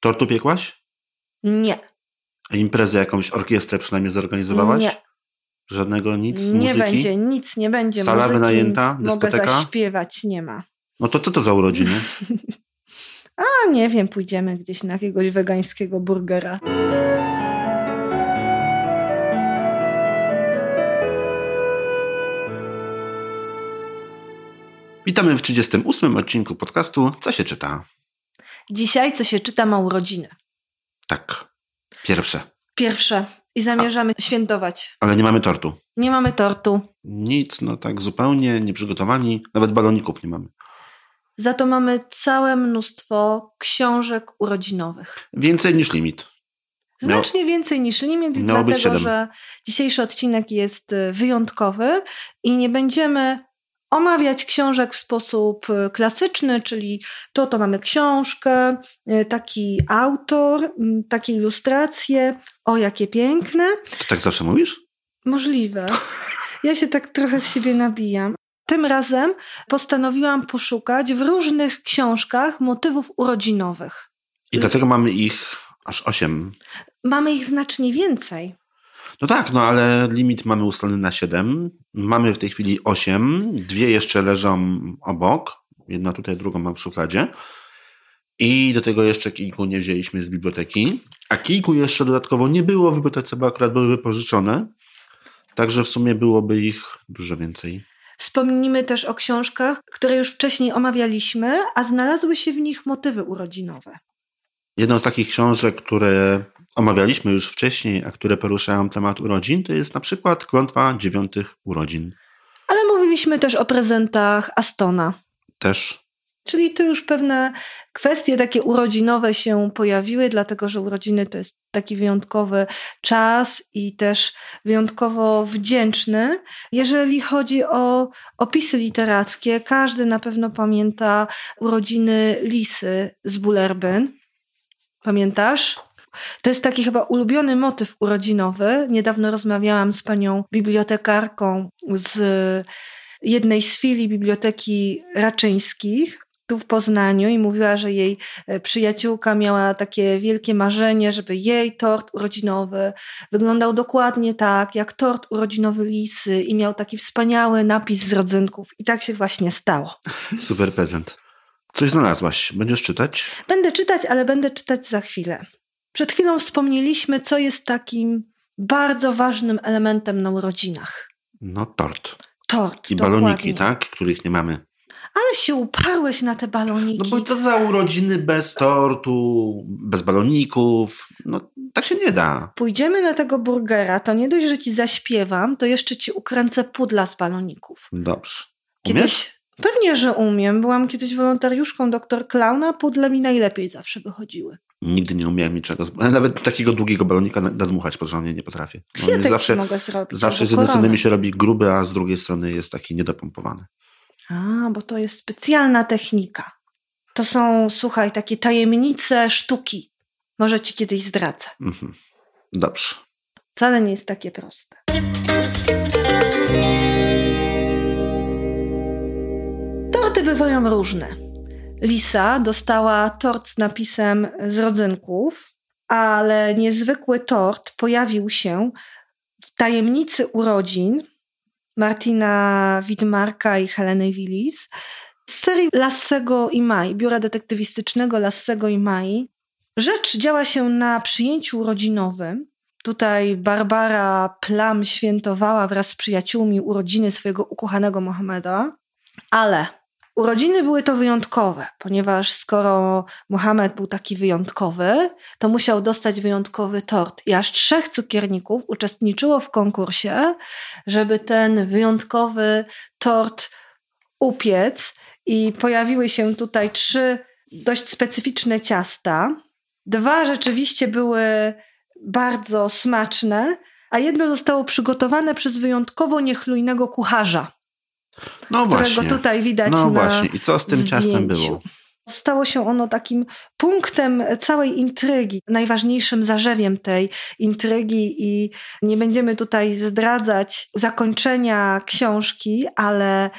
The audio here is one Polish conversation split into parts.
Tortu piekłaś? Nie. A imprezę jakąś orkiestrę przynajmniej zorganizowałaś? Nie. Żadnego nic? Nie muzyki? będzie, nic nie będzie. Sala Muzyki wynajęta? Mogę Dyskoteka? zaśpiewać, nie ma. No to co to za urodziny? A nie wiem, pójdziemy gdzieś na jakiegoś wegańskiego burgera. Witamy w 38 odcinku podcastu Co się czyta? Dzisiaj, co się czyta, ma urodziny. Tak. Pierwsze. Pierwsze. I zamierzamy świętować. Ale nie mamy tortu. Nie mamy tortu. Nic, no tak zupełnie nieprzygotowani. Nawet baloników nie mamy. Za to mamy całe mnóstwo książek urodzinowych. Więcej niż limit. Znacznie więcej niż limit, dlatego że dzisiejszy odcinek jest y, wyjątkowy i nie będziemy omawiać książek w sposób y, klasyczny, czyli to to mamy książkę, y, taki autor, takie ilustracje, o jakie piękne. To tak zawsze mówisz? Możliwe. Ja się tak trochę z siebie nabijam. Tym razem postanowiłam poszukać w różnych książkach motywów urodzinowych. I dlatego mamy ich aż 8. Mamy ich znacznie więcej. No tak, no ale limit mamy ustalony na 7. Mamy w tej chwili 8. Dwie jeszcze leżą obok. Jedna tutaj, drugą mam w szufladzie. I do tego jeszcze kilku nie wzięliśmy z biblioteki. A kilku jeszcze dodatkowo nie było w bibliotece, bo akurat były wypożyczone. Także w sumie byłoby ich dużo więcej. Wspomnimy też o książkach, które już wcześniej omawialiśmy, a znalazły się w nich motywy urodzinowe. Jedną z takich książek, które omawialiśmy już wcześniej, a które poruszają temat urodzin, to jest na przykład Klątwa dziewiątych urodzin. Ale mówiliśmy też o prezentach Astona. Też Czyli tu już pewne kwestie takie urodzinowe się pojawiły, dlatego że urodziny to jest taki wyjątkowy czas i też wyjątkowo wdzięczny. Jeżeli chodzi o opisy literackie, każdy na pewno pamięta urodziny Lisy z Bullerbyn. Pamiętasz? To jest taki chyba ulubiony motyw urodzinowy. Niedawno rozmawiałam z panią bibliotekarką z jednej z filii Biblioteki Raczyńskich tu w Poznaniu i mówiła, że jej e, przyjaciółka miała takie wielkie marzenie, żeby jej tort urodzinowy wyglądał dokładnie tak, jak tort urodzinowy Lisy i miał taki wspaniały napis z rodzynków. I tak się właśnie stało. super prezent. Coś znalazłaś? Będziesz czytać? Będę czytać, ale będę czytać za chwilę. Przed chwilą wspomnieliśmy, co jest takim bardzo ważnym elementem na urodzinach. No tort. Tort. I dokładnie. baloniki, tak? Których nie mamy. Ale się uparłeś na te baloniki. No bo co za urodziny bez tortu, bez baloników? No tak się nie da. Pójdziemy na tego burgera, to nie dość, że ci zaśpiewam, to jeszcze ci ukręcę pudla z baloników. Dobrze. Umiesz? Kiedyś, pewnie, że umiem. Byłam kiedyś wolontariuszką doktor Klauna, pudle mi najlepiej zawsze wychodziły. Nigdy nie umiałem niczego. Nawet takiego długiego balonika na- nadmuchać porządnie nie potrafię. No, Kwiatek zawsze mogę zrobić. zawsze z jednej strony mi się robi gruby, a z drugiej strony jest taki niedopompowany. A, bo to jest specjalna technika. To są, słuchaj, takie tajemnice sztuki. Może ci kiedyś zdradzę. Mhm. Dobrze. Wcale nie jest takie proste. Torty bywają różne. Lisa dostała tort z napisem z rodzynków, ale niezwykły tort pojawił się w tajemnicy urodzin Martina Widmarka i Heleny Willis z serii Lassego i Mai, biura detektywistycznego Lassego i Mai. Rzecz działa się na przyjęciu urodzinowym. Tutaj Barbara Plam świętowała wraz z przyjaciółmi urodziny swojego ukochanego Mohameda, ale urodziny były to wyjątkowe, ponieważ skoro Mohamed był taki wyjątkowy, to musiał dostać wyjątkowy tort. I aż trzech cukierników uczestniczyło w konkursie, żeby ten wyjątkowy tort upiec. I pojawiły się tutaj trzy dość specyficzne ciasta. Dwa rzeczywiście były bardzo smaczne, a jedno zostało przygotowane przez wyjątkowo niechlujnego kucharza, No którego właśnie. tutaj widać No na właśnie. I co z tym ciastem zdjęciu. było? Stało się ono takim punktem całej intrygi, najważniejszym zarzewiem tej intrygi i nie będziemy tutaj zdradzać zakończenia książki, ale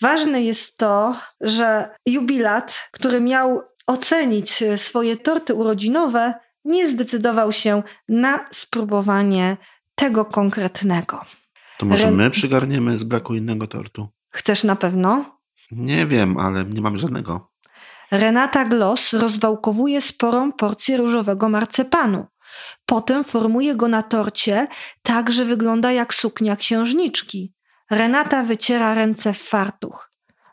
ważne jest to, że jubilat, który miał ocenić swoje torty urodzinowe, nie zdecydował się na spróbowanie tego konkretnego. To może my przygarniemy z braku innego tortu? Chcesz na pewno? Nie wiem, ale nie mam żadnego. Renata Gloss rozwałkowuje sporą porcję różowego marcepanu. Potem formuje go na torcie tak, że wygląda jak suknia księżniczki. Renata wyciera ręce w fartuch.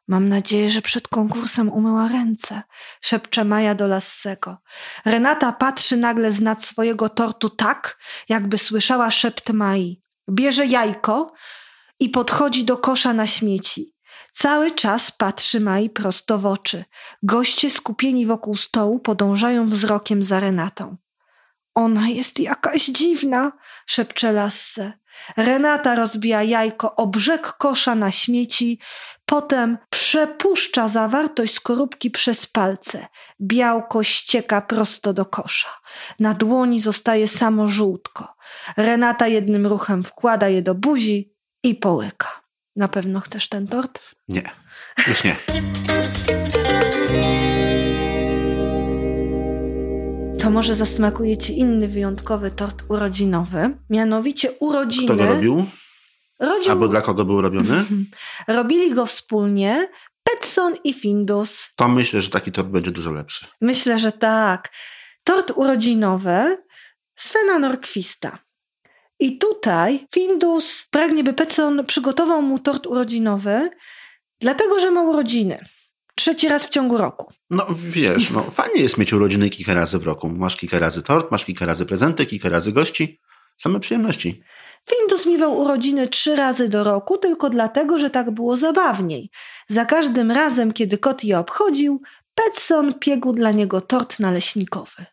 Mam nadzieję, że przed konkursem umyła ręce, szepcze Maja do Lassego. Renata patrzy nagle z nad swojego tortu tak, jakby słyszała szept Mai. Bierze jajko i podchodzi do kosza na śmieci. Cały czas patrzy Mai prosto w oczy. Goście skupieni wokół stołu podążają wzrokiem za Renatą. Ona jest jakaś dziwna, szepcze Lasse. Renata rozbija jajko o brzeg kosza na śmieci, potem przepuszcza zawartość skorupki przez palce. Białko ścieka prosto do kosza. Na dłoni zostaje samo żółtko. Renata jednym ruchem wkłada je do buzi i połyka. Na pewno chcesz ten tort? Nie, już nie. to może zasmakuje Ci inny wyjątkowy tort urodzinowy. Mianowicie urodziny. Kto go robił? Rodził... Albo dla kogo był robiony? Robili go wspólnie Petson i Findus. To myślę, że taki tort będzie dużo lepszy. Myślę, że tak. Tort urodzinowy Svena Norquista. I tutaj Findus pragnie, by Petson przygotował mu tort urodzinowy, dlatego że ma urodziny. Trzeci raz w ciągu roku. No wiesz, no fajnie jest mieć urodziny kilka razy w roku. Masz kilka razy tort, masz kilka razy prezenty, kilka razy gości. Same przyjemności. Findus miewał urodziny trzy razy do roku, tylko dlatego, że tak było zabawniej. Za każdym razem, kiedy kot je obchodził, Petson piegł dla niego tort naleśnikowy.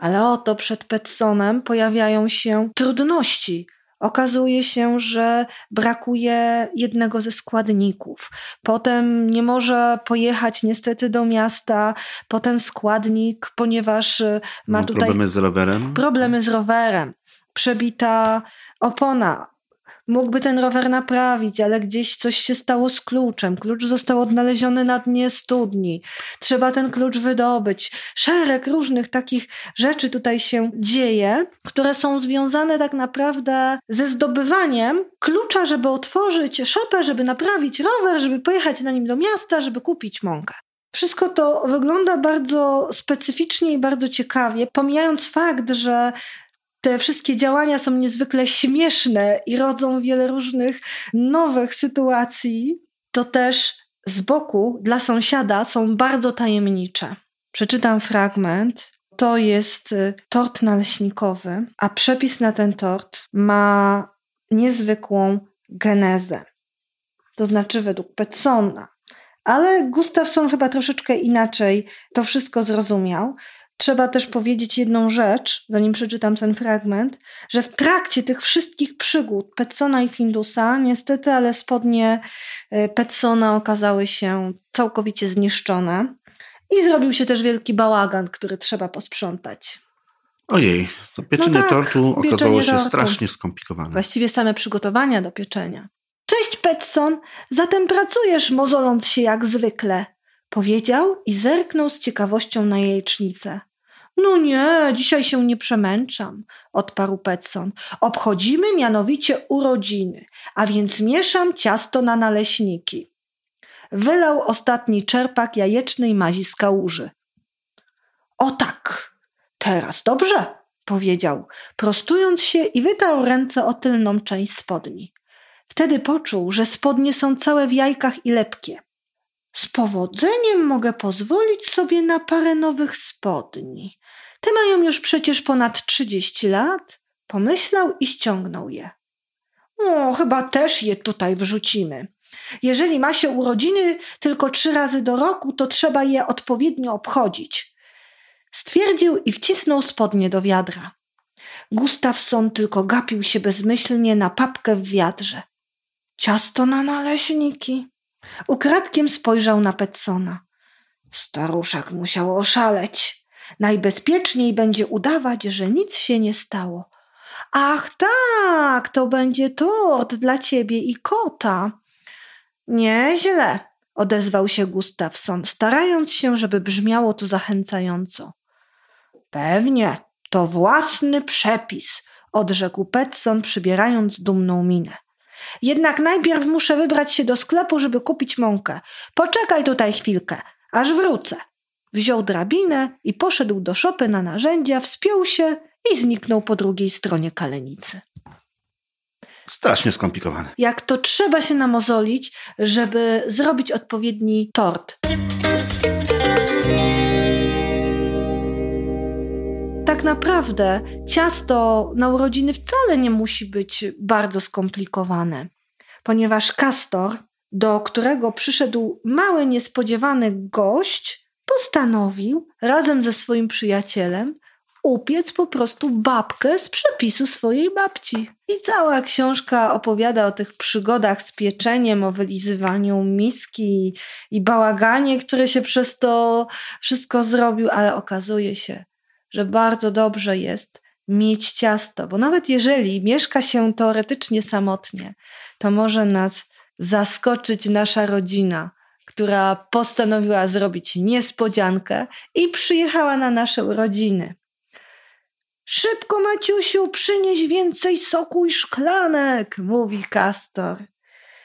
Ale oto przed Petsonem pojawiają się trudności – Okazuje się, że brakuje jednego ze składników. Potem nie może pojechać niestety do miasta po ten składnik, ponieważ y, ma no, tutaj problemy z rowerem. Problemy z rowerem. Przebita opona mógłby ten rower naprawić, ale gdzieś coś się stało z kluczem. Klucz został odnaleziony na dnie studni. Trzeba ten klucz wydobyć. Szereg różnych takich rzeczy tutaj się dzieje, które są związane tak naprawdę ze zdobywaniem klucza, żeby otworzyć szopę, żeby naprawić rower, żeby pojechać na nim do miasta, żeby kupić mąkę. Wszystko to wygląda bardzo specyficznie i bardzo ciekawie, pomijając fakt, że te wszystkie działania są niezwykle śmieszne i rodzą wiele różnych nowych sytuacji, to też z boku dla sąsiada są bardzo tajemnicze. Przeczytam fragment. To jest y, tort naleśnikowy, a przepis na ten tort ma niezwykłą genezę. To znaczy według Petsona. Ale Gustafsson chyba troszeczkę inaczej to wszystko zrozumiał. Trzeba też powiedzieć jedną rzecz, zanim przeczytam ten fragment, że w trakcie tych wszystkich przygód Petsona i Findusa, niestety, ale spodnie e, Petsona okazały się całkowicie zniszczone i zrobił się też wielki bałagan, który trzeba posprzątać. Ojej, to pieczenie no tak, tortu okazało się tortu. strasznie skomplikowane. Właściwie same przygotowania do pieczenia. Cześć Petson, zatem pracujesz mozoląc się jak zwykle, powiedział i zerknął z ciekawością na jajecznicę. No nie, dzisiaj się nie przemęczam, odparł Petson. Obchodzimy mianowicie urodziny, a więc mieszam ciasto na naleśniki. Wylał ostatni czerpak jajecznej mazi z kałuży. O tak, teraz dobrze, powiedział, prostując się i wytarł ręce o tylną część spodni. Wtedy poczuł, że spodnie są całe w jajkach i lepkie. Z powodzeniem mogę pozwolić sobie na parę nowych spodni. Te mają już przecież ponad trzydzieści lat. Pomyślał i ściągnął je. O, chyba też je tutaj wrzucimy. Jeżeli ma się urodziny tylko trzy razy do roku, to trzeba je odpowiednio obchodzić. Stwierdził i wcisnął spodnie do wiadra. Gustafson tylko gapił się bezmyślnie na papkę w wiadrze. Ciasto na naleśniki. Ukradkiem spojrzał na Petsona. Staruszek musiał oszaleć. Najbezpieczniej będzie udawać, że nic się nie stało. Ach tak, to będzie tort dla ciebie i kota. Nieźle, odezwał się Gustafson, starając się, żeby brzmiało to zachęcająco. Pewnie, to własny przepis, odrzekł Petson, przybierając dumną minę. Jednak najpierw muszę wybrać się do sklepu, żeby kupić mąkę. Poczekaj tutaj chwilkę, aż wrócę. Wziął drabinę i poszedł do szopy na narzędzia, wspiął się i zniknął po drugiej stronie kalenicy. Strasznie skomplikowane. Jak to trzeba się namozolić, żeby zrobić odpowiedni tort. Tak naprawdę ciasto na urodziny wcale nie musi być bardzo skomplikowane, ponieważ Kastor, do którego przyszedł mały niespodziewany gość, postanowił razem ze swoim przyjacielem upiec po prostu babkę z przepisu swojej babci. I cała książka opowiada o tych przygodach z pieczeniem, o wylizywaniu miski i bałaganie, który się przez to wszystko zrobił, ale okazuje się, że bardzo dobrze jest mieć ciasto, bo nawet jeżeli mieszka się teoretycznie samotnie, to może nas zaskoczyć nasza rodzina, która postanowiła zrobić niespodziankę i przyjechała na nasze urodziny. Szybko, Maciusiu, przynieś więcej soku i szklanek, mówi Kastor.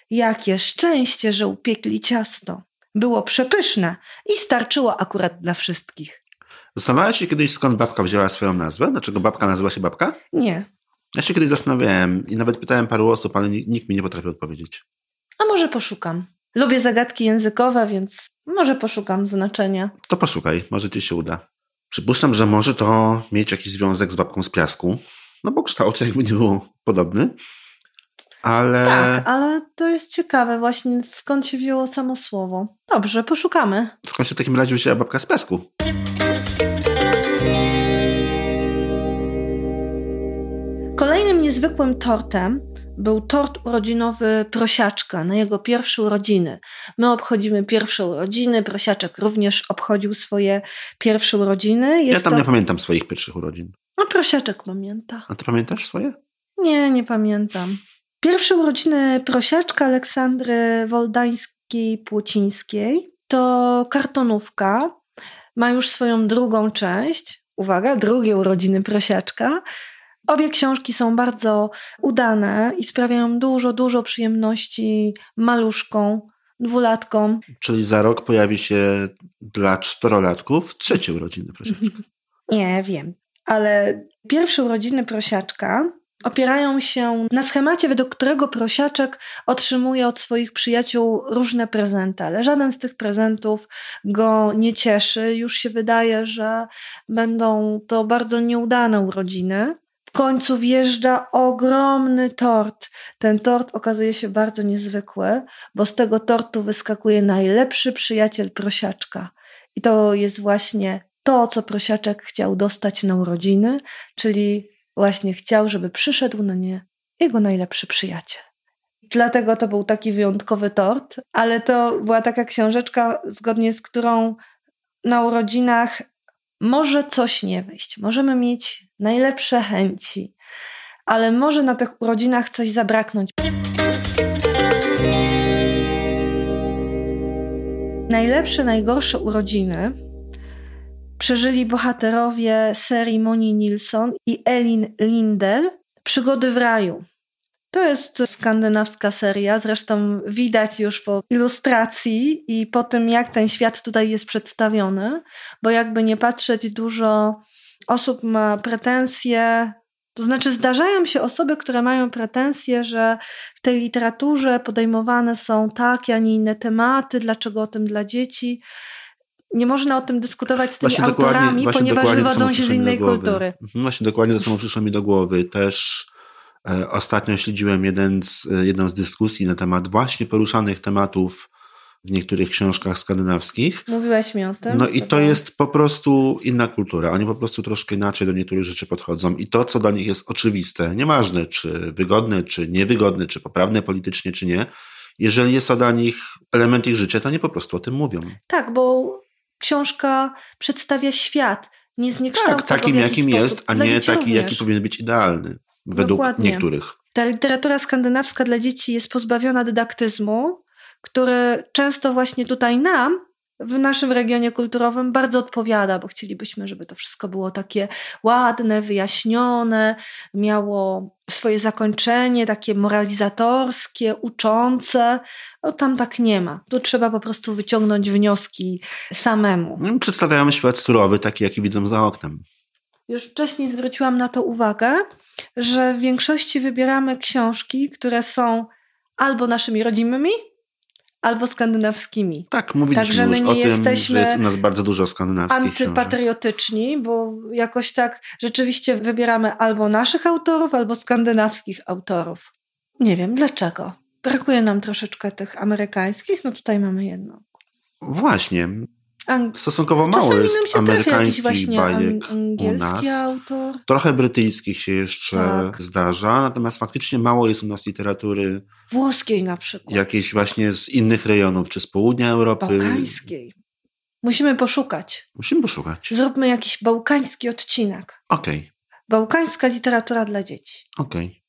Jakie szczęście, że upiekli ciasto. Było przepyszne i starczyło akurat dla wszystkich. Zastanawiałeś się kiedyś, skąd babka wzięła swoją nazwę? Dlaczego babka nazywa się babka? Nie. Ja się kiedyś zastanawiałem i nawet pytałem paru osób, ale nikt mi nie potrafił odpowiedzieć. A może poszukam. Lubię zagadki językowe, więc może poszukam znaczenia. To poszukaj, może ci się uda. Przypuszczam, że może to mieć jakiś związek z babką z piasku, no bo kształt jakby nie był podobny. Ale... Tak, ale to jest ciekawe właśnie, skąd się wzięło samo słowo. Dobrze, poszukamy. Skąd się w takim razie wzięła babka z piasku? Kolejnym niezwykłym tortem był tort urodzinowy prosiaczka na jego pierwsze urodziny. My obchodzimy pierwsze urodziny, prosiaczek również obchodził swoje pierwsze urodziny. Jest ja tam to... nie pamiętam swoich pierwszych urodzin. No prosiaczek pamięta. A ty pamiętasz swoje? Nie, nie pamiętam. Pierwsze urodziny prosiaczka Aleksandry Woldańskiej-Płocińskiej to kartonówka. Ma już swoją drugą część. Uwaga, drugie urodziny prosiaczka. Obie książki są bardzo udane i sprawiają dużo, dużo przyjemności maluszkom, dwulatkom. Czyli za rok pojawi się dla czterolatków trzecie urodziny prosiaczka. Nie, wiem. Ale pierwsze urodziny prosiaczka opierają się na schemacie, według którego prosiaczek otrzymuje od swoich przyjaciół różne prezenty, ale żaden z tych prezentów go nie cieszy. Już się wydaje, że będą to bardzo nieudane urodziny końcu wjeżdża ogromny tort. Ten tort okazuje się bardzo niezwykły, bo z tego tortu wyskakuje najlepszy przyjaciel prosiaczka. I to jest właśnie to, co prosiaczek chciał dostać na urodziny, czyli właśnie chciał, żeby przyszedł na nie jego najlepszy przyjaciel. Dlatego to był taki wyjątkowy tort, ale to była taka książeczka, zgodnie z którą na urodzinach może coś nie wyjść. Możemy mieć najlepsze chęci, ale może na tych urodzinach coś zabraknąć. Najlepsze, najgorsze urodziny przeżyli bohaterowie serii Moni Nilsson i Elin Lindel Przygody w raju. To jest skandynawska seria, zresztą widać już po ilustracji i po tym, jak ten świat tutaj jest przedstawiony, bo jakby nie patrzeć, dużo osób ma pretensje. To znaczy, zdarzają się osoby, które mają pretensje, że w tej literaturze podejmowane są takie, a nie inne tematy, dlaczego o tym dla dzieci. Nie można o tym dyskutować z tymi właśnie autorami, ponieważ wywodzą się z innej kultury. Mhm, właśnie dokładnie to samo przyszło mi do głowy. Też E, ostatnio śledziłem jeden z, e, jedną z dyskusji na temat właśnie poruszanych tematów w niektórych książkach skandynawskich. Mówiłaś mi o tym. No i to jest po prostu inna kultura. Oni po prostu troszkę inaczej do niektórych rzeczy podchodzą. I to, co dla nich jest oczywiste, nieważne czy wygodne, czy niewygodne, czy poprawne politycznie, czy nie, jeżeli jest to dla nich element ich życia, to nie po prostu o tym mówią. Tak, bo książka przedstawia świat, nie zniekształca Tak, takim jakim jest, a nie taki, również. jaki powinien być idealny według Dokładnie. niektórych. Ta literatura skandynawska dla dzieci jest pozbawiona dydaktyzmu, który często właśnie tutaj nam, w naszym regionie kulturowym, bardzo odpowiada, bo chcielibyśmy, żeby to wszystko było takie ładne, wyjaśnione, miało swoje zakończenie, takie moralizatorskie, uczące. No, tam tak nie ma. Tu trzeba po prostu wyciągnąć wnioski samemu. No, przedstawiamy świat surowy, taki, jaki widzą za oknem. Już wcześniej zwróciłam na to uwagę, że w większości wybieramy książki, które są albo naszymi rodzimymi, albo skandynawskimi. Tak, mówiliśmy Także my nie o jesteśmy tym, że jest u nas bardzo dużo skandynawskich antypatriotyczni, bo jakoś tak rzeczywiście wybieramy albo naszych autorów, albo skandynawskich autorów. Nie wiem dlaczego. Brakuje nam troszeczkę tych amerykańskich, no tutaj mamy jedno. Właśnie. Stosunkowo mało jest amerykański właśnie bajek angielski autor. Trochę brytyjskich się jeszcze tak. zdarza, natomiast faktycznie mało jest u nas literatury włoskiej na przykład. Jakiejś właśnie z innych rejonów, czy z południa Europy. Bałkańskiej. Musimy poszukać. Musimy poszukać. Zróbmy jakiś bałkański odcinek. Okej. Okay. Bałkańska literatura dla dzieci. Okej. Okay.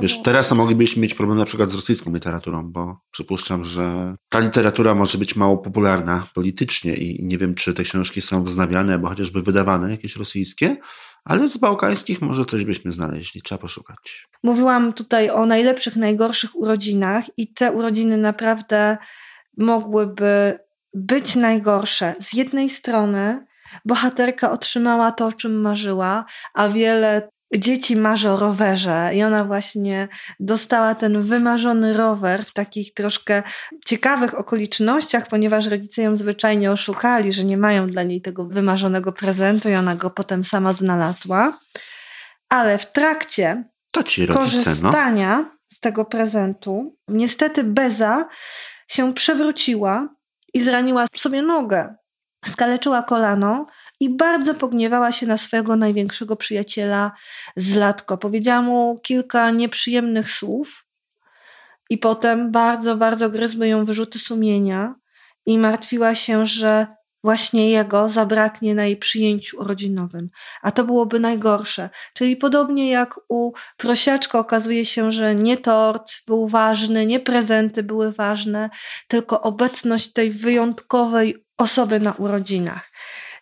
Wiesz, teraz moglibyśmy mieć problem na przykład z rosyjską literaturą, bo przypuszczam, że ta literatura może być mało popularna politycznie i nie wiem, czy te książki są wznawiane albo chociażby wydawane, jakieś rosyjskie, ale z bałkańskich może coś byśmy znaleźli, trzeba poszukać. Mówiłam tutaj o najlepszych, najgorszych urodzinach i te urodziny naprawdę mogłyby być najgorsze. Z jednej strony bohaterka otrzymała to, o czym marzyła, a wiele dzieci marzy o rowerze i ona właśnie dostała ten wymarzony rower w takich troszkę ciekawych okolicznościach, ponieważ rodzice ją zwyczajnie oszukali, że nie mają dla niej tego wymarzonego prezentu i ona go potem sama znalazła. Ale w trakcie rodzice, no. korzystania no. z tego prezentu, niestety Beza się przewróciła i zraniła sobie nogę. Skaleczyła kolano i bardzo pogniewała się na swojego największego przyjaciela Zlatko. Powiedziała mu kilka nieprzyjemnych słów i potem bardzo, bardzo gryzły ją wyrzuty sumienia i martwiła się, że właśnie jego zabraknie na jej przyjęciu urodzinowym. A to byłoby najgorsze. Czyli podobnie jak u prosiaczka okazuje się, że nie tort był ważny, nie prezenty były ważne, tylko obecność tej wyjątkowej osoby na urodzinach.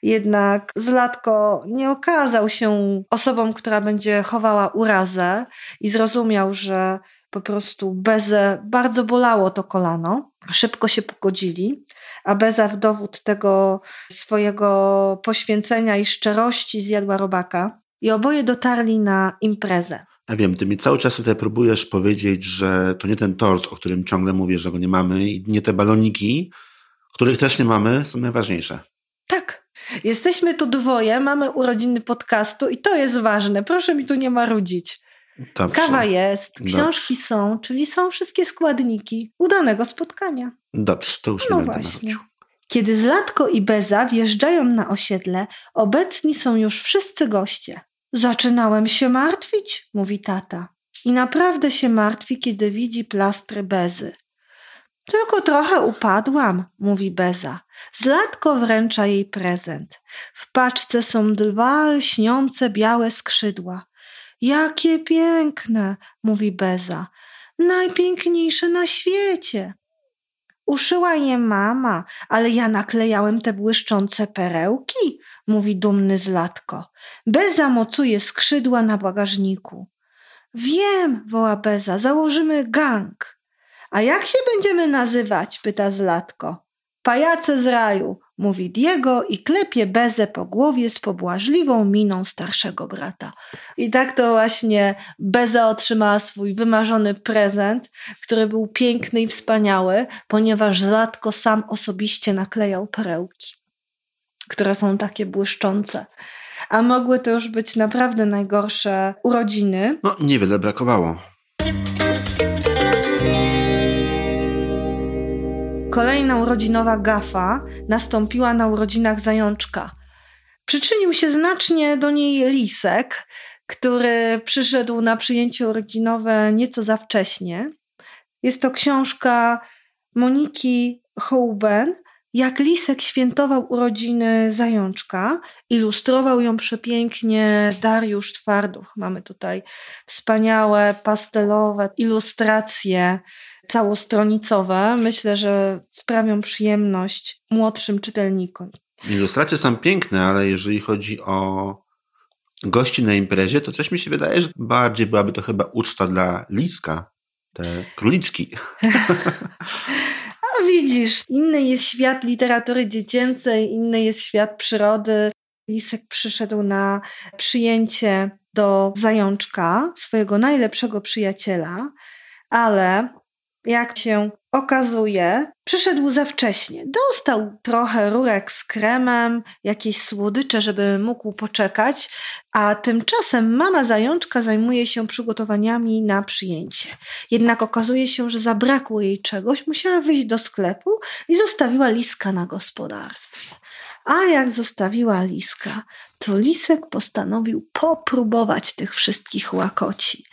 Jednak Zlatko nie okazał się osobą, która będzie chowała urazę i zrozumiał, że po prostu Bezę bardzo bolało to kolano. Szybko się pogodzili, a Beza w dowód tego swojego poświęcenia i szczerości zjadła robaka i oboje dotarli na imprezę. Ja wiem, ty mi cały czas tutaj próbujesz powiedzieć, że to nie ten tort, o którym ciągle mówię, że go nie mamy i nie te baloniki, których też nie mamy, są najważniejsze. Tak, Jesteśmy tu dwoje, mamy urodziny podcastu i to jest ważne. Proszę mi tu nie marudzić. Dobrze. Kawa jest, książki Dobrze. są, czyli są wszystkie składniki udanego spotkania. Dobrze, to już no nie właśnie. Marudził. Kiedy Zlatko i Beza wjeżdżają na osiedle, obecni są już wszyscy goście. Zaczynałem się martwić, mówi tata. I naprawdę się martwi, kiedy widzi plastry Bezy. Tylko trochę upadłam, mówi Beza. Zlatko wręcza jej prezent. W paczce są dwa lśniące białe skrzydła. Jakie piękne, mówi Beza. Najpiękniejsze na świecie. Uszyła je mama, ale ja naklejałem te błyszczące perełki, mówi dumny Zlatko. Beza mocuje skrzydła na bagażniku. Wiem, woła Beza, założymy gang. A jak się będziemy nazywać? pyta Zlatko. Pajace z raju, mówi Diego i klepie Bezę po głowie z pobłażliwą miną starszego brata. I tak to właśnie Beza otrzymała swój wymarzony prezent, który był piękny i wspaniały, ponieważ Zlatko sam osobiście naklejał perełki, które są takie błyszczące. A mogły to już być naprawdę najgorsze urodziny. No, niewiele brakowało. Kolejna urodzinowa gafa nastąpiła na urodzinach zajączka. Przyczynił się znacznie do niej Lisek, który przyszedł na przyjęcie urodzinowe nieco za wcześnie. Jest to książka Moniki Houben, jak Lisek świętował urodziny zajączka. Ilustrował ją przepięknie Dariusz Twarduch. Mamy tutaj wspaniałe pastelowe ilustracje całostronicowe. Myślę, że sprawią przyjemność młodszym czytelnikom. Ilustracje są piękne, ale jeżeli chodzi o gości na imprezie, to coś mi się wydaje, że bardziej byłaby to chyba uczta dla Liska, te króliczki. A widzisz, inny jest świat literatury dziecięcej, inny jest świat przyrody. Lisek przyszedł na przyjęcie do zajączka, swojego najlepszego przyjaciela, ale jak się okazuje, przyszedł za wcześnie. Dostał trochę rurek z kremem, jakieś słodycze, żeby mógł poczekać, a tymczasem mama zajączka zajmuje się przygotowaniami na przyjęcie. Jednak okazuje się, że zabrakło jej czegoś, musiała wyjść do sklepu i zostawiła liska na gospodarstwie. A jak zostawiła liska, to lisek postanowił popróbować tych wszystkich łakoci.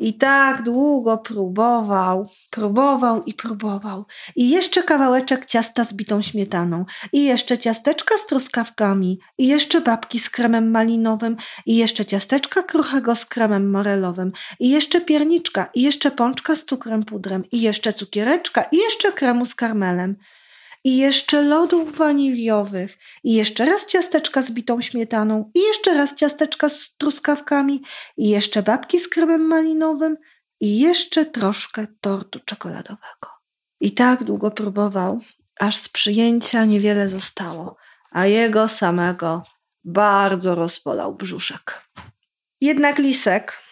I tak długo próbował, próbował i próbował. I jeszcze kawałeczek ciasta z bitą śmietaną, i jeszcze ciasteczka z truskawkami, i jeszcze babki z kremem malinowym, i jeszcze ciasteczka kruchego z kremem morelowym, i jeszcze pierniczka, i jeszcze pączka z cukrem pudrem, i jeszcze cukiereczka, i jeszcze kremu z karmelem i jeszcze lodów waniliowych, i jeszcze raz ciasteczka z bitą śmietaną, i jeszcze raz ciasteczka z truskawkami, i jeszcze babki z kremem malinowym, i jeszcze troszkę tortu czekoladowego. I tak długo próbował, aż z przyjęcia niewiele zostało, a jego samego bardzo rozpolał brzuszek. Jednak lisek,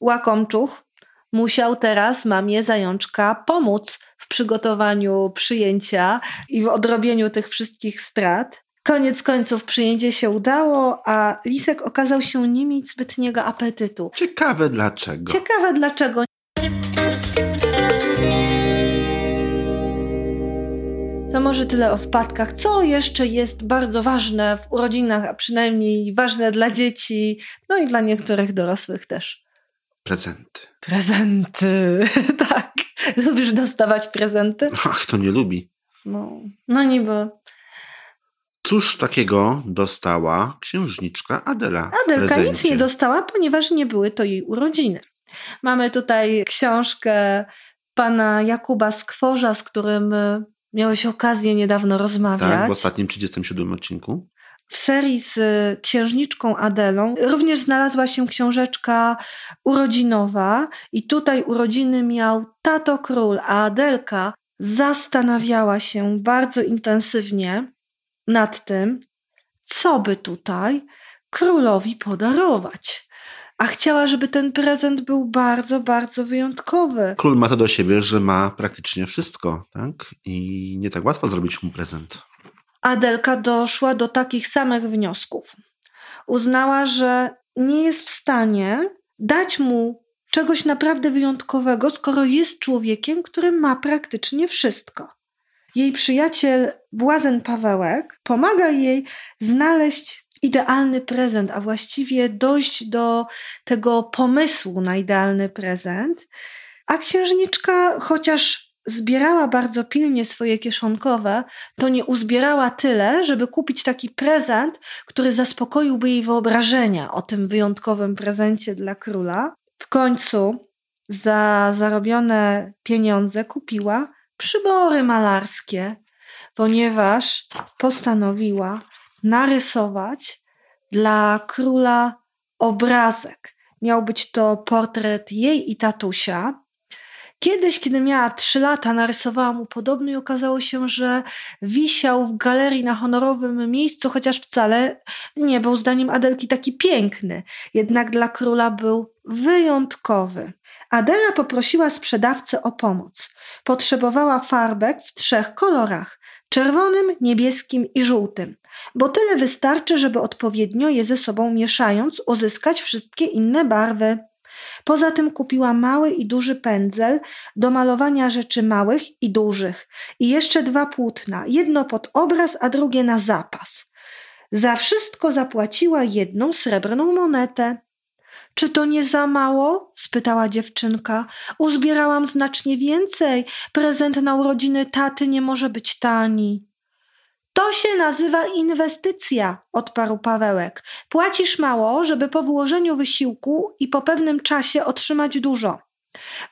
łakomczuch, musiał teraz mamie zajączka pomóc w przygotowaniu przyjęcia i w odrobieniu tych wszystkich strat. Koniec końców przyjęcie się udało, a Lisek okazał się nie mieć zbytniego apetytu. Ciekawe dlaczego. Ciekawe dlaczego. To może tyle o wpadkach. Co jeszcze jest bardzo ważne w urodzinach, a przynajmniej ważne dla dzieci, no i dla niektórych dorosłych też? Prezenty. Prezenty, tak. Lubisz dostawać prezenty? Ach, to nie lubi. No, no niby. Cóż takiego dostała księżniczka Adela? Adelka nic nie dostała, ponieważ nie były to jej urodziny. Mamy tutaj książkę pana Jakuba Skworza, z którym miałeś okazję niedawno rozmawiać. Tak, w ostatnim 37 odcinku w serii z księżniczką Adelą również znalazła się książeczka urodzinowa i tutaj urodziny miał tato król, a Adelka zastanawiała się bardzo intensywnie nad tym, co by tutaj królowi podarować. A chciała, żeby ten prezent był bardzo, bardzo wyjątkowy. Król ma to do siebie, że ma praktycznie wszystko, tak? I nie tak łatwo zrobić mu prezent. Adelka doszła do takich samych wniosków. Uznała, że nie jest w stanie dać mu czegoś naprawdę wyjątkowego, skoro jest człowiekiem, który ma praktycznie wszystko. Jej przyjaciel Błazen Pawełek pomaga jej znaleźć idealny prezent, a właściwie dojść do tego pomysłu na idealny prezent. A księżniczka, chociaż zbierała bardzo pilnie swoje kieszonkowe, to nie uzbierała tyle, żeby kupić taki prezent, który zaspokoiłby jej wyobrażenia o tym wyjątkowym prezencie dla króla. W końcu za zarobione pieniądze kupiła przybory malarskie, ponieważ postanowiła narysować dla króla obrazek. Miał być to portret jej i tatusia, Kiedyś, kiedy miała trzy lata, narysowała mu podobny i okazało się, że wisiał w galerii na honorowym miejscu, chociaż wcale nie był zdaniem Adelki taki piękny. Jednak dla króla był wyjątkowy. Adela poprosiła sprzedawcę o pomoc. Potrzebowała farbek w trzech kolorach czerwonym, niebieskim i żółtym, bo tyle wystarczy, żeby odpowiednio je ze sobą mieszając uzyskać wszystkie inne barwy. Poza tym kupiła mały i duży pędzel do malowania rzeczy małych i dużych i jeszcze dwa płótna, jedno pod obraz, a drugie na zapas. Za wszystko zapłaciła jedną srebrną monetę. Czy to nie za mało? spytała dziewczynka. Uzbierałam znacznie więcej. Prezent na urodziny taty nie może być tani. To się nazywa inwestycja, odparł Pawełek. Płacisz mało, żeby po włożeniu wysiłku i po pewnym czasie otrzymać dużo.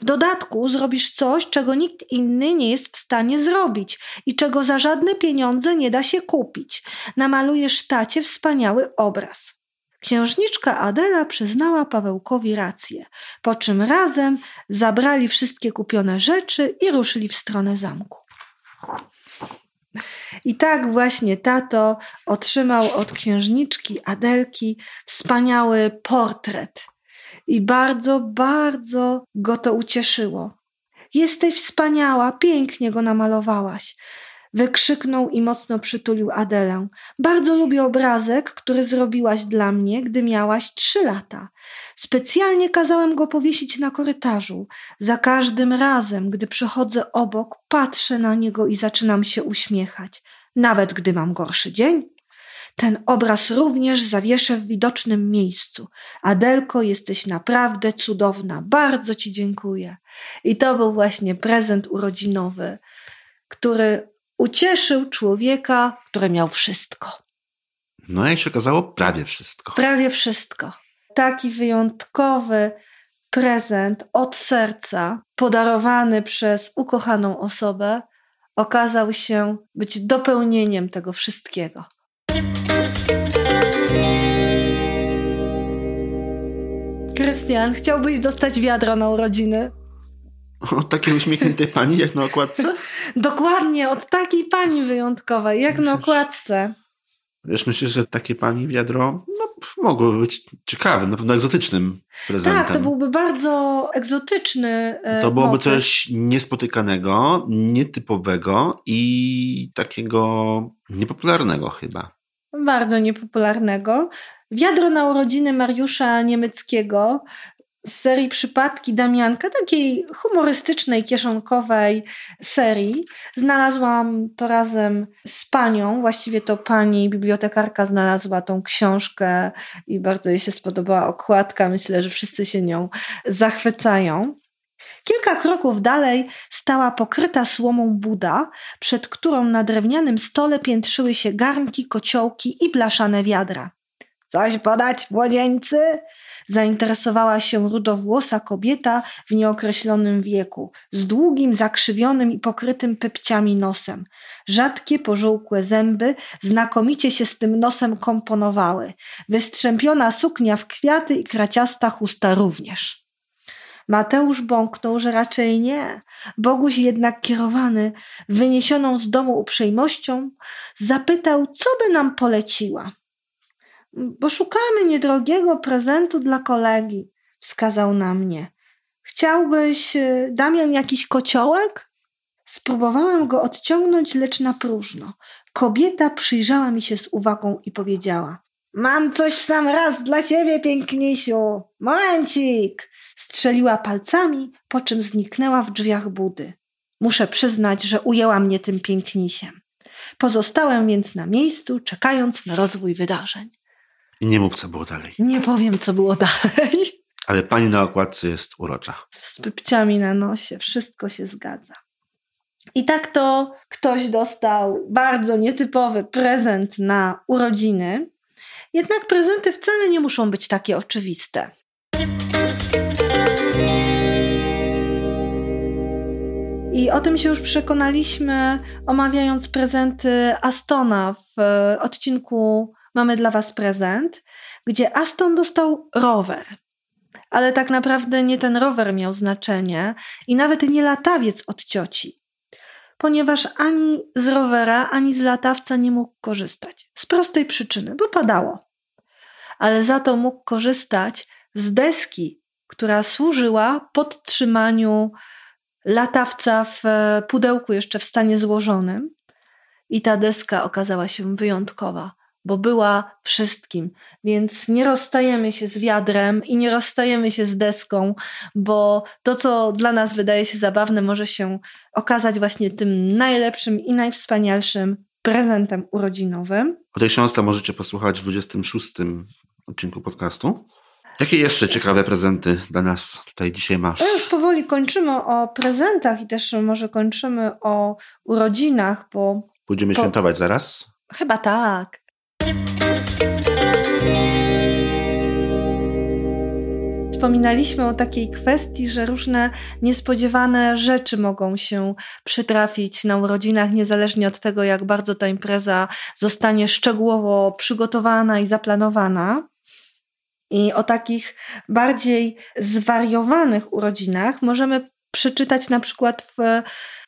W dodatku zrobisz coś, czego nikt inny nie jest w stanie zrobić i czego za żadne pieniądze nie da się kupić. Namalujesz tacie wspaniały obraz. Księżniczka Adela przyznała Pawełkowi rację, po czym razem zabrali wszystkie kupione rzeczy i ruszyli w stronę zamku. I tak właśnie tato otrzymał od księżniczki Adelki wspaniały portret. I bardzo, bardzo go to ucieszyło. Jesteś wspaniała, pięknie go namalowałaś. Wykrzyknął i mocno przytulił Adelę. Bardzo lubię obrazek, który zrobiłaś dla mnie, gdy miałaś trzy lata. Specjalnie kazałem go powiesić na korytarzu. Za każdym razem, gdy przychodzę obok, patrzę na niego i zaczynam się uśmiechać. Nawet gdy mam gorszy dzień. Ten obraz również zawieszę w widocznym miejscu. Adelko, jesteś naprawdę cudowna. Bardzo Ci dziękuję. I to był właśnie prezent urodzinowy, który ucieszył człowieka, który miał wszystko. No jak się okazało, prawie wszystko. Prawie wszystko. Taki wyjątkowy prezent od serca, podarowany przez ukochaną osobę, okazał się być dopełnieniem tego wszystkiego. Krystian, chciałbyś dostać wiadro na urodziny? Od takiej uśmiechniętej pani, jak na okładce? Dokładnie, od takiej pani wyjątkowej, jak na okładce. Wiesz, myślę, że takie pani wiadro no, mogłoby być ciekawym, na pewno egzotycznym prezentem. Tak, to byłby bardzo egzotyczny. E, to byłoby motyw. coś niespotykanego, nietypowego i takiego niepopularnego chyba. Bardzo niepopularnego. Wiadro na urodziny Mariusza Niemieckiego z serii Przypadki Damianka, takiej humorystycznej, kieszonkowej serii. Znalazłam to razem z panią, właściwie to pani bibliotekarka znalazła tą książkę i bardzo jej się spodobała okładka. Myślę, że wszyscy się nią zachwycają. Kilka kroków dalej stała pokryta słomą Buda, przed którą na drewnianym stole piętrzyły się garnki, kociołki i blaszane wiadra. Coś podać, młodzieńcy? Zainteresowała się rudowłosa kobieta w nieokreślonym wieku, z długim, zakrzywionym i pokrytym pypciami nosem. Rzadkie, pożółkłe zęby znakomicie się z tym nosem komponowały. Wystrzępiona suknia w kwiaty i kraciasta chusta również. Mateusz bąknął, że raczej nie. Boguś jednak kierowany, wyniesioną z domu uprzejmością, zapytał, co by nam poleciła bo szukamy niedrogiego prezentu dla kolegi, wskazał na mnie. Chciałbyś, y, Damian, jakiś kociołek? Spróbowałem go odciągnąć, lecz na próżno. Kobieta przyjrzała mi się z uwagą i powiedziała: Mam coś w sam raz dla ciebie, pięknisiu. Momencik! Strzeliła palcami, po czym zniknęła w drzwiach budy. Muszę przyznać, że ujęła mnie tym pięknisiem. Pozostałem więc na miejscu, czekając na rozwój wydarzeń. I nie mów, co było dalej. Nie powiem, co było dalej. Ale pani na okładce jest urocza. Z pypciami na nosie, wszystko się zgadza. I tak to ktoś dostał bardzo nietypowy prezent na urodziny. Jednak prezenty wcale nie muszą być takie oczywiste. I o tym się już przekonaliśmy, omawiając prezenty Astona w odcinku mamy dla Was prezent, gdzie Aston dostał rower. Ale tak naprawdę nie ten rower miał znaczenie i nawet nie latawiec od cioci, ponieważ ani z rowera, ani z latawca nie mógł korzystać. Z prostej przyczyny, bo padało. Ale za to mógł korzystać z deski, która służyła podtrzymaniu latawca w pudełku jeszcze w stanie złożonym. I ta deska okazała się wyjątkowa bo była wszystkim. Więc nie rozstajemy się z wiadrem i nie rozstajemy się z deską, bo to, co dla nas wydaje się zabawne, może się okazać właśnie tym najlepszym i najwspanialszym prezentem urodzinowym. O tej książce możecie posłuchać w 26 odcinku podcastu. Jakie jeszcze ciekawe prezenty dla nas tutaj dzisiaj masz? No już powoli kończymy o prezentach i też może kończymy o urodzinach, bo. Pójdziemy po... świętować zaraz? Chyba tak. Wspominaliśmy o takiej kwestii, że różne niespodziewane rzeczy mogą się przytrafić na urodzinach, niezależnie od tego, jak bardzo ta impreza zostanie szczegółowo przygotowana i zaplanowana. I o takich bardziej zwariowanych urodzinach możemy przeczytać na przykład w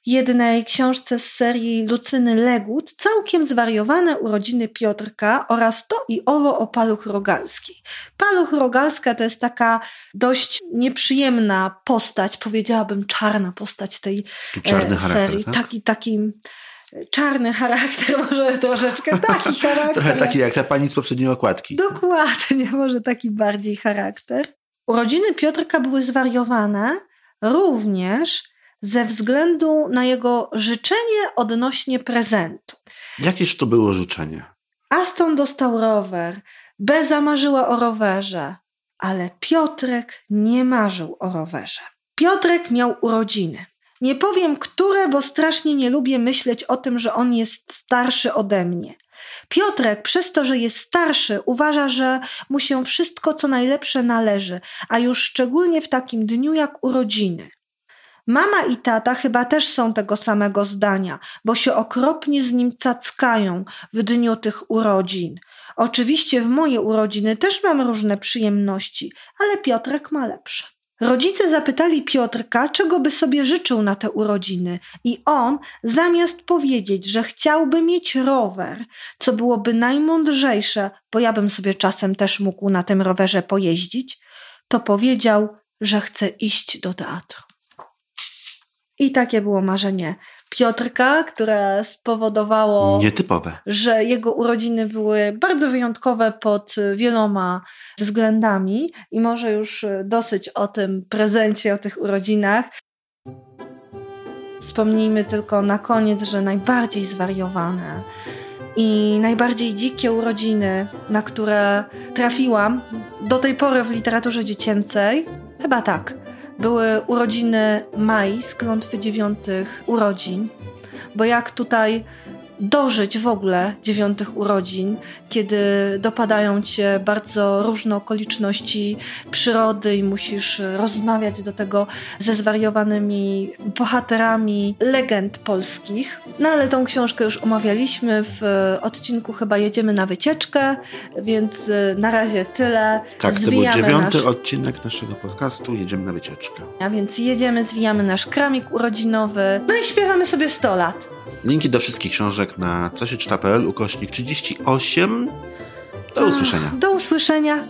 jednej książce z serii Lucyny Legut całkiem zwariowane urodziny Piotrka oraz to i owo o Paluch Rogalskiej. Paluch Rogalska to jest taka dość nieprzyjemna postać, powiedziałabym czarna postać tej Czarny e, serii. tak? Taki, taki czarny charakter, może troszeczkę taki charakter. Trochę taki jak ta pani z poprzedniej okładki. Dokładnie, może taki bardziej charakter. Urodziny Piotrka były zwariowane również ze względu na jego życzenie odnośnie prezentu. Jakież to było życzenie? Aston dostał rower, Beza marzyła o rowerze, ale Piotrek nie marzył o rowerze. Piotrek miał urodziny. Nie powiem które, bo strasznie nie lubię myśleć o tym, że on jest starszy ode mnie. Piotrek, przez to, że jest starszy, uważa, że mu się wszystko co najlepsze należy, a już szczególnie w takim dniu jak urodziny. Mama i tata chyba też są tego samego zdania, bo się okropnie z nim cackają w dniu tych urodzin. Oczywiście w moje urodziny też mam różne przyjemności, ale Piotrek ma lepsze. Rodzice zapytali Piotrka, czego by sobie życzył na te urodziny, i on, zamiast powiedzieć, że chciałby mieć rower, co byłoby najmądrzejsze, bo ja bym sobie czasem też mógł na tym rowerze pojeździć, to powiedział, że chce iść do teatru. I takie było marzenie Piotrka, które spowodowało, Nietypowe. że jego urodziny były bardzo wyjątkowe pod wieloma względami. I może już dosyć o tym prezencie, o tych urodzinach. Wspomnijmy tylko na koniec, że najbardziej zwariowane i najbardziej dzikie urodziny, na które trafiłam do tej pory w literaturze dziecięcej, chyba tak były urodziny Mai z klątwy dziewiątych urodzin, bo jak tutaj dożyć w ogóle dziewiątych urodzin, kiedy dopadają cię bardzo różne okoliczności przyrody i musisz rozmawiać do tego ze zwariowanymi bohaterami legend polskich. No ale tą książkę już omawialiśmy w odcinku chyba Jedziemy na wycieczkę, więc na razie tyle. Tak, to był dziewiąty nasz... odcinek naszego podcastu Jedziemy na wycieczkę. A więc jedziemy, zwijamy nasz kramik urodzinowy, no i śpiewamy sobie 100 lat. Linki do wszystkich książek na co się czyta.pl ukośnik 38. Do usłyszenia. Do usłyszenia.